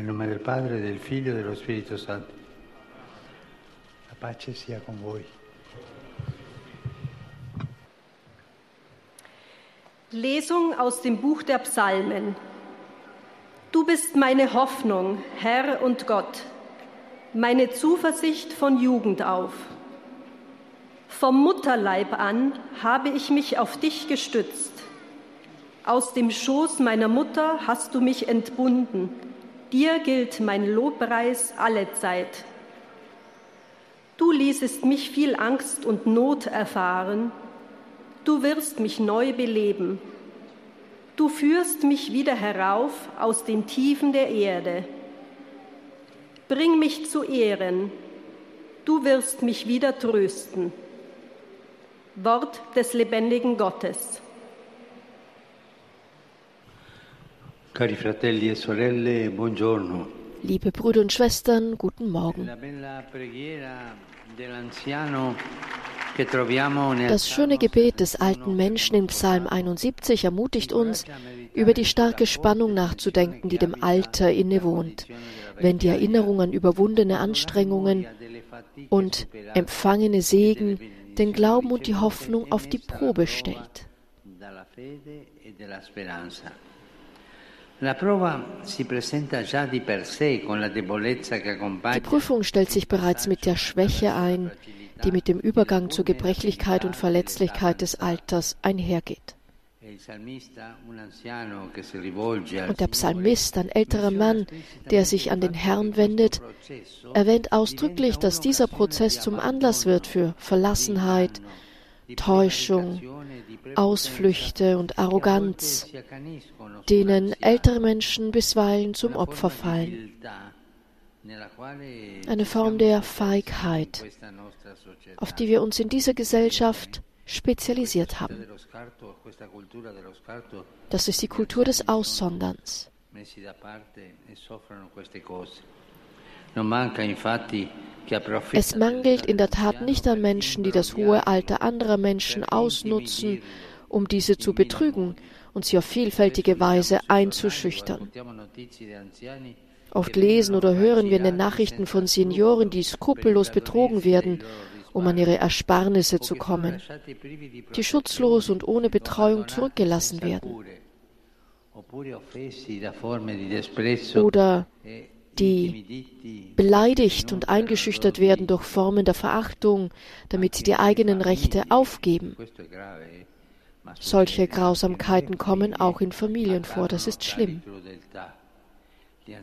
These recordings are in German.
Nel nome del Padre, del Figlio e dello Spirito Santo. La pace sia con voi. Lesung aus dem Buch der Psalmen. Du bist meine Hoffnung, Herr und Gott, meine Zuversicht von Jugend auf. Vom Mutterleib an habe ich mich auf dich gestützt. Aus dem Schoß meiner Mutter hast du mich entbunden. Dir gilt mein Lobpreis alle Zeit. Du ließest mich viel Angst und Not erfahren. Du wirst mich neu beleben. Du führst mich wieder herauf aus den Tiefen der Erde. Bring mich zu Ehren. Du wirst mich wieder trösten. Wort des lebendigen Gottes. Cari fratelli e sorelle, buongiorno. Liebe Brüder und Schwestern, guten Morgen. Das schöne Gebet des alten Menschen in Psalm 71 ermutigt uns, über die starke Spannung nachzudenken, die dem Alter innewohnt, wenn die Erinnerung an überwundene Anstrengungen und empfangene Segen den Glauben und die Hoffnung auf die Probe stellt. Die Prüfung stellt sich bereits mit der Schwäche ein, die mit dem Übergang zur Gebrechlichkeit und Verletzlichkeit des Alters einhergeht. e Und der Psalmist, ein älterer Mann, der sich an den Herrn wendet, erwähnt ausdrücklich, dass dieser Prozess zum Anlass wird für Verlassenheit, Täuschung, Ausflüchte und Arroganz, denen ältere Menschen bisweilen zum Opfer fallen. Eine Form der Feigheit, auf die wir uns in dieser Gesellschaft spezialisiert haben. Das ist die Kultur des Aussonderns. Es mangelt in der Tat nicht an Menschen, die das hohe Alter anderer Menschen ausnutzen, um diese zu betrügen und sie auf vielfältige Weise einzuschüchtern. Oft lesen oder hören wir in den Nachrichten von Senioren, die skrupellos betrogen werden, um an ihre Ersparnisse zu kommen, die schutzlos und ohne Betreuung zurückgelassen werden. oder e die beleidigt und eingeschüchtert werden durch Formen der Verachtung, damit sie die eigenen Rechte aufgeben. Solche Grausamkeiten kommen auch in Familien vor, das ist schlimm. Die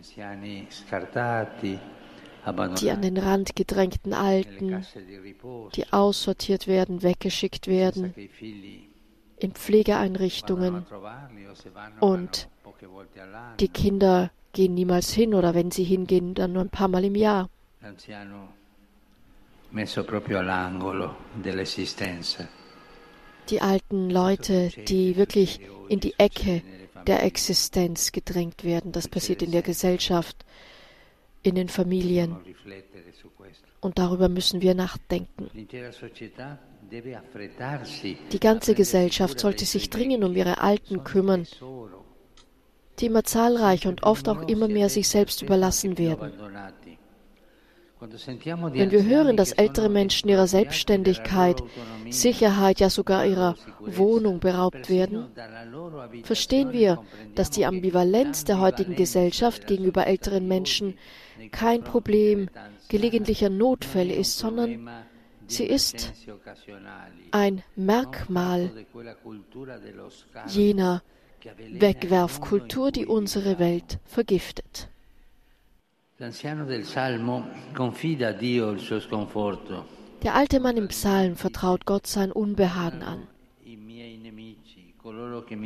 an den Rand gedrängten Alten, die aussortiert werden, weggeschickt werden in Pflegeeinrichtungen und die Kinder gehen niemals hin oder wenn sie hingehen, dann nur ein paar Mal im Jahr. Die alten Leute, die wirklich in die Ecke der Existenz gedrängt werden, das passiert in der Gesellschaft, in den Familien und darüber müssen wir nachdenken. Die ganze Gesellschaft sollte sich dringend um ihre Alten kümmern, die immer zahlreicher und oft auch immer mehr sich selbst überlassen werden. Wenn wir hören, dass ältere Menschen ihrer Selbstständigkeit, Sicherheit, ja sogar ihrer Wohnung beraubt werden, verstehen wir, dass die Ambivalenz der heutigen Gesellschaft gegenüber älteren Menschen kein Problem gelegentlicher Notfälle ist, sondern sie ist ein Merkmal jener Wegwerfkultur, die unsere Welt vergiftet. Der alte Mann im Psalm vertraut Gott sein Unbehagen an.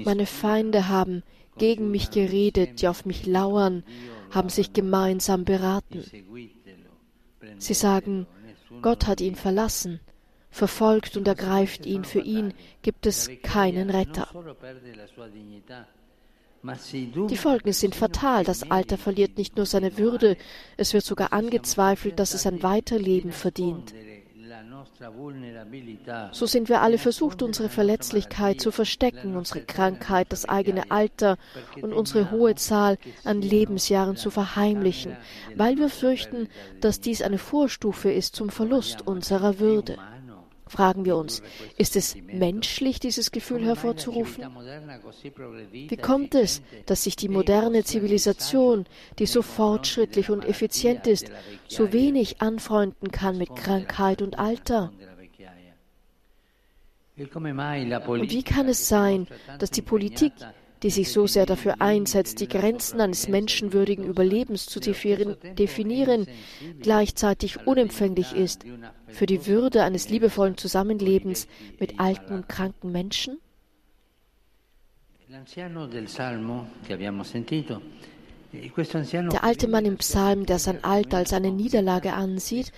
Meine Feinde haben gegen mich geredet, die auf mich lauern, haben sich gemeinsam beraten. Sie sagen, Gott hat ihn verlassen, verfolgt und ergreift ihn, für ihn gibt es keinen Retter. Die Folgen sind fatal, das Alter verliert nicht nur seine Würde, es wird sogar angezweifelt, dass es ein Weiterleben verdient. So sind wir alle versucht, unsere Verletzlichkeit zu verstecken, unsere Krankheit, das eigene Alter und unsere hohe Zahl an Lebensjahren zu verheimlichen, weil wir fürchten, dass dies eine Vorstufe ist zum Verlust unserer Würde fragen wir uns, ist es menschlich, dieses Gefühl hervorzurufen? Wie kommt es, dass sich die moderne Zivilisation, die so fortschrittlich und effizient ist, so wenig anfreunden kann mit Krankheit und Alter? Und wie kann es sein, dass die Politik die sich so sehr dafür einsetzt, die Grenzen eines menschenwürdigen Überlebens zu definieren, gleichzeitig unempfänglich ist für die Würde eines liebevollen Zusammenlebens mit alten und kranken Menschen? Der alte Mann im Psalm, der sein Alter als eine Niederlage ansieht,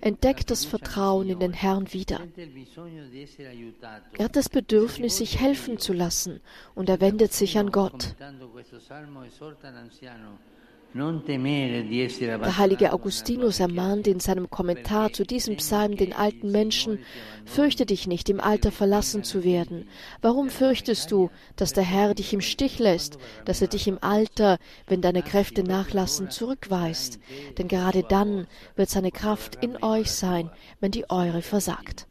entdeckt das Vertrauen in den Herrn wieder. Er hat das Bedürfnis, sich helfen zu lassen, und er wendet sich an Gott. Der heilige Augustinus ermahnt in seinem Kommentar zu diesem Psalm den alten Menschen, fürchte dich nicht, im Alter verlassen zu werden. Warum fürchtest du, dass der Herr dich im Stich lässt, dass er dich im Alter, wenn deine Kräfte nachlassen, zurückweist? Denn gerade dann wird seine Kraft in euch sein, wenn die eure versagt.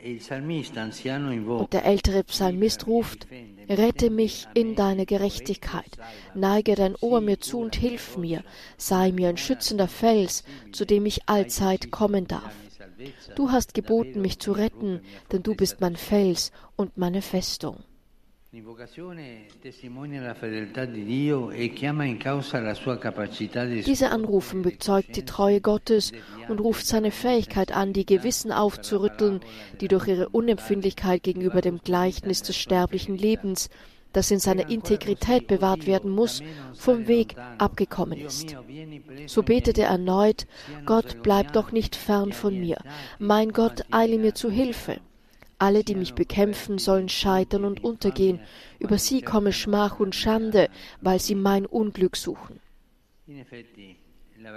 Und der ältere Psalmist ruft, Rette mich in deine Gerechtigkeit, neige dein Ohr mir zu und hilf mir, sei mir ein schützender Fels, zu dem ich allzeit kommen darf. Du hast geboten, mich zu retten, denn du bist mein Fels und meine Festung. Diese Anrufen bezeugt die Treue Gottes und ruft seine Fähigkeit an, die Gewissen aufzurütteln, die durch ihre Unempfindlichkeit gegenüber dem Gleichnis des sterblichen Lebens, das in seiner Integrität bewahrt werden muss, vom Weg abgekommen ist. So betete er erneut, Gott, bleib doch nicht fern von mir, mein Gott, eile mir zu Hilfe. Alle, die mich bekämpfen, sollen scheitern und untergehen. Über sie komme Schmach und Schande, weil sie mein Unglück suchen.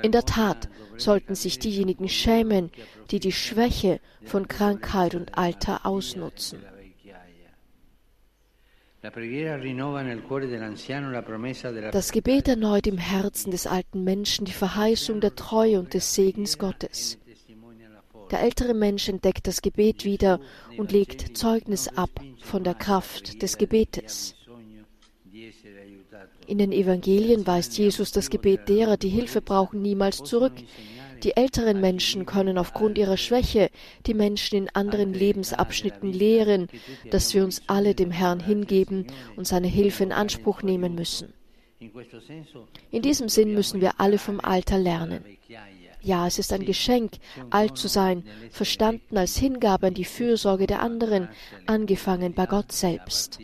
In der Tat sollten sich diejenigen schämen, die die Schwäche von Krankheit und Alter ausnutzen. Das Gebet erneut im Herzen des alten Menschen die Verheißung der Treue und des Segens Gottes. Der ältere Mensch entdeckt das Gebet wieder und legt Zeugnis ab von der Kraft des Gebetes. In den Evangelien weist Jesus das Gebet derer, die Hilfe brauchen, niemals zurück. Die älteren Menschen können aufgrund ihrer Schwäche die Menschen in anderen Lebensabschnitten lehren, dass wir uns alle dem Herrn hingeben und seine Hilfe in Anspruch nehmen müssen. In diesem Sinn müssen wir alle vom Alter lernen. Ja, es ist ein Geschenk, alt zu sein, verstanden als Hingabe an die Fürsorge der anderen, angefangen bei Gott selbst.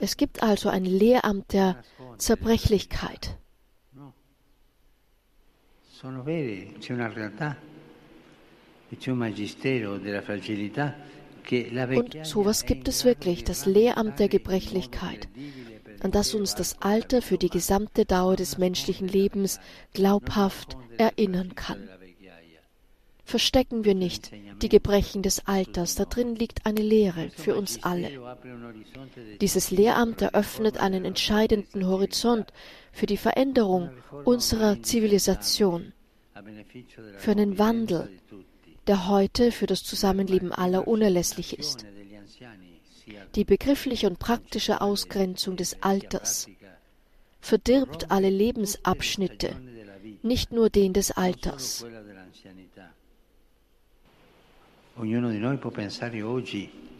Es gibt also ein Lehramt der Zerbrechlichkeit. Und sowas gibt es wirklich, das Lehramt der Gebrechlichkeit an das uns das Alter für die gesamte Dauer des menschlichen Lebens glaubhaft erinnern kann. Verstecken wir nicht die Gebrechen des Alters, da drin liegt eine Lehre für uns alle. Dieses Lehramt eröffnet einen entscheidenden Horizont für die Veränderung unserer Zivilisation, für einen Wandel, der heute für das Zusammenleben aller unerlässlich ist die begriffliche und praktische Ausgrenzung des Alters verdirbt alle Lebensabschnitte, nicht nur den des Alters.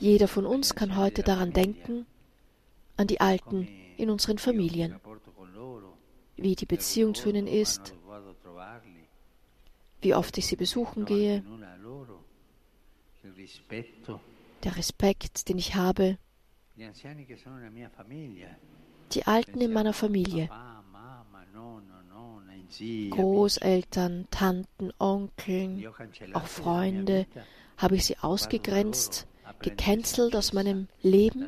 Jeder von uns kann heute daran denken, an die Alten in unseren Familien, wie die Beziehung zu ihnen ist, wie oft ich sie besuchen gehe, der Respekt, den ich habe, die Alten in meiner Familie, Großeltern, Tanten, Onkeln, auch Freunde, habe ich sie ausgegrenzt, gecancelt aus meinem Leben?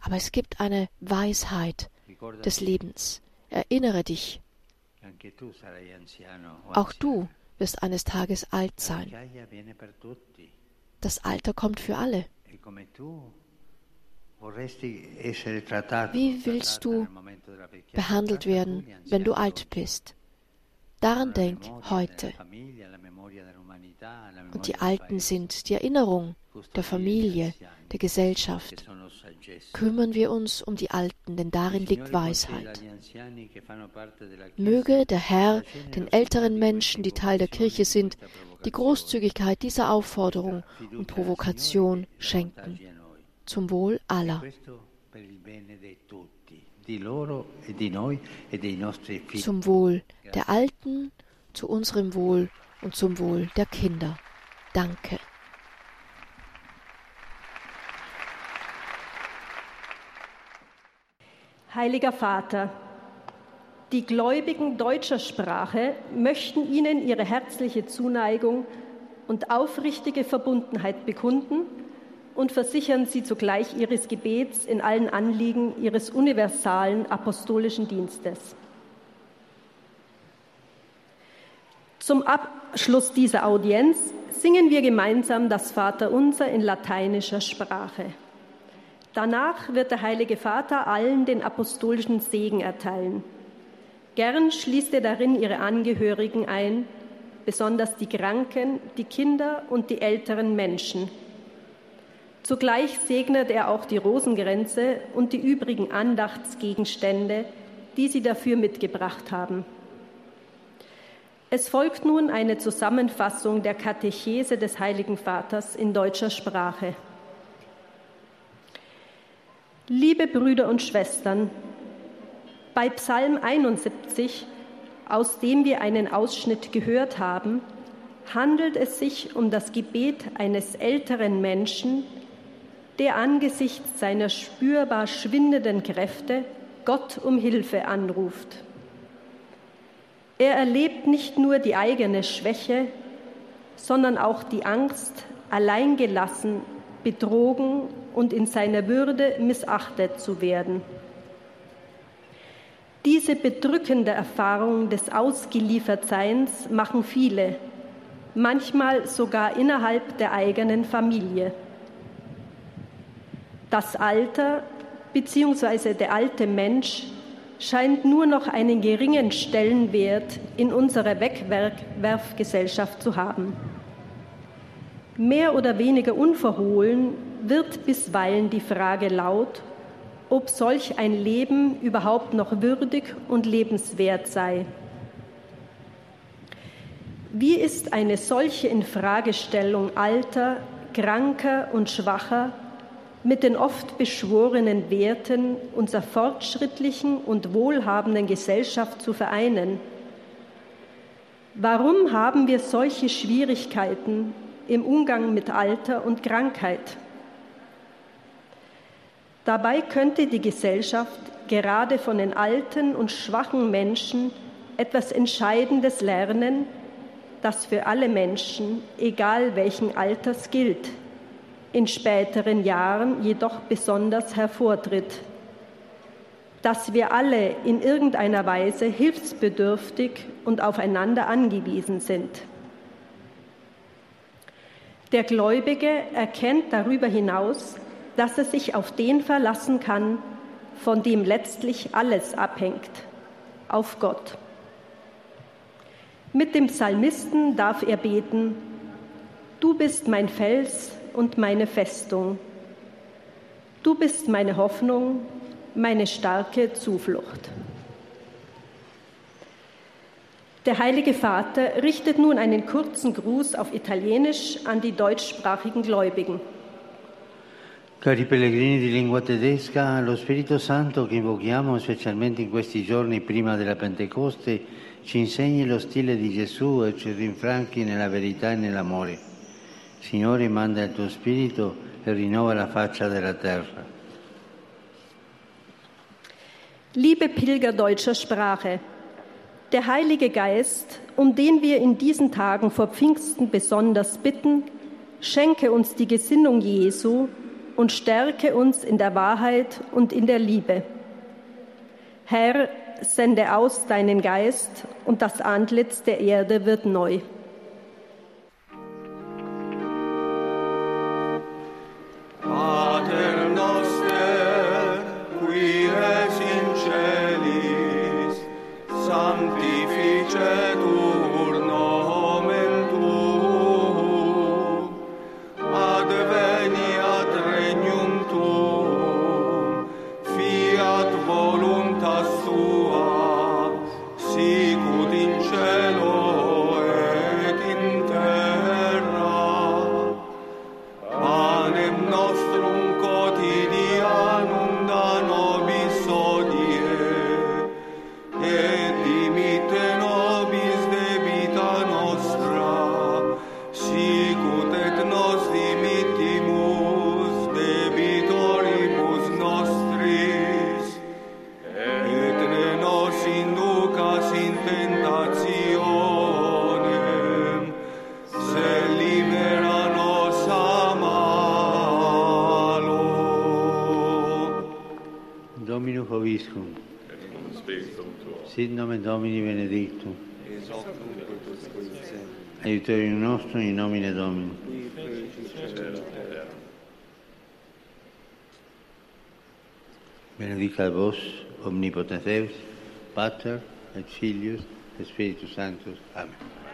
Aber es gibt eine Weisheit des Lebens. Erinnere dich, auch du wirst eines Tages alt sein. Das Alter kommt für alle. Wie willst du behandelt werden, wenn du alt bist? Daran denk heute. Und die Alten sind die Erinnerung der Familie, der Gesellschaft. Kümmern wir uns um die Alten, denn darin liegt Weisheit. Möge der Herr den älteren Menschen, die Teil der Kirche sind, die Großzügigkeit dieser Aufforderung und Provokation schenken. Zum Wohl aller. Zum Wohl der Alten, zu unserem Wohl und zum Wohl der Kinder. Danke. Heiliger Vater, die Gläubigen deutscher Sprache möchten Ihnen ihre herzliche Zuneigung und aufrichtige Verbundenheit bekunden und versichern Sie zugleich Ihres Gebets in allen Anliegen Ihres universalen apostolischen Dienstes. Zum Abschluss dieser Audienz singen wir gemeinsam das Vaterunser in lateinischer Sprache. Danach wird der Heilige Vater allen den apostolischen Segen erteilen. Gern schließt er darin ihre Angehörigen ein, besonders die Kranken, die Kinder und die älteren Menschen. Zugleich segnet er auch die Rosengrenze und die übrigen Andachtsgegenstände, die sie dafür mitgebracht haben. Es folgt nun eine Zusammenfassung der Katechese des Heiligen Vaters in deutscher Sprache. Liebe Brüder und Schwestern, bei Psalm 71, aus dem wir einen Ausschnitt gehört haben, handelt es sich um das Gebet eines älteren Menschen, der angesichts seiner spürbar schwindenden Kräfte Gott um Hilfe anruft. Er erlebt nicht nur die eigene Schwäche, sondern auch die Angst, alleingelassen, betrogen und in seiner Würde missachtet zu werden. Diese bedrückende Erfahrung des Ausgeliefertseins machen viele, manchmal sogar innerhalb der eigenen Familie. Das Alter bzw. der alte Mensch scheint nur noch einen geringen Stellenwert in unserer Wegwerfgesellschaft zu haben. Mehr oder weniger unverhohlen wird bisweilen die Frage laut, ob solch ein Leben überhaupt noch würdig und lebenswert sei. Wie ist eine solche Infragestellung alter, kranker und schwacher mit den oft beschworenen Werten unserer fortschrittlichen und wohlhabenden Gesellschaft zu vereinen? Warum haben wir solche Schwierigkeiten im Umgang mit Alter und Krankheit? Dabei könnte die Gesellschaft gerade von den alten und schwachen Menschen etwas Entscheidendes lernen, das für alle Menschen, egal welchen Alters, gilt, in späteren Jahren jedoch besonders hervortritt, dass wir alle in irgendeiner Weise hilfsbedürftig und aufeinander angewiesen sind. Der Gläubige erkennt darüber hinaus, dass er sich auf den verlassen kann, von dem letztlich alles abhängt, auf Gott. Mit dem Psalmisten darf er beten, Du bist mein Fels und meine Festung. Du bist meine Hoffnung, meine starke Zuflucht. Der Heilige Vater richtet nun einen kurzen Gruß auf Italienisch an die deutschsprachigen Gläubigen. Cari pellegrini di lingua tedesca, lo Spirito Santo che invochiamo specialmente in questi giorni prima della Pentecoste ci insegni lo stile di Gesù e ci rinfranchi nella verità e nell'amore. Signore, manda il tuo Spirito e rinnova la faccia della terra. Liebe Pilger deutscher Sprache, der Heilige Geist, um den wir in diesen Tagen vor Pfingsten besonders bitten, schenke uns die Gesinnung Jesu, und stärke uns in der Wahrheit und in der Liebe. Herr, sende aus deinen Geist und das Antlitz der Erde wird neu. Sit nomen Domini benedictum. Aiuterium nostrum in nomine Domini. Benedicat vos, omnipotens Pater et Filius et Spiritus Sanctus. Amen.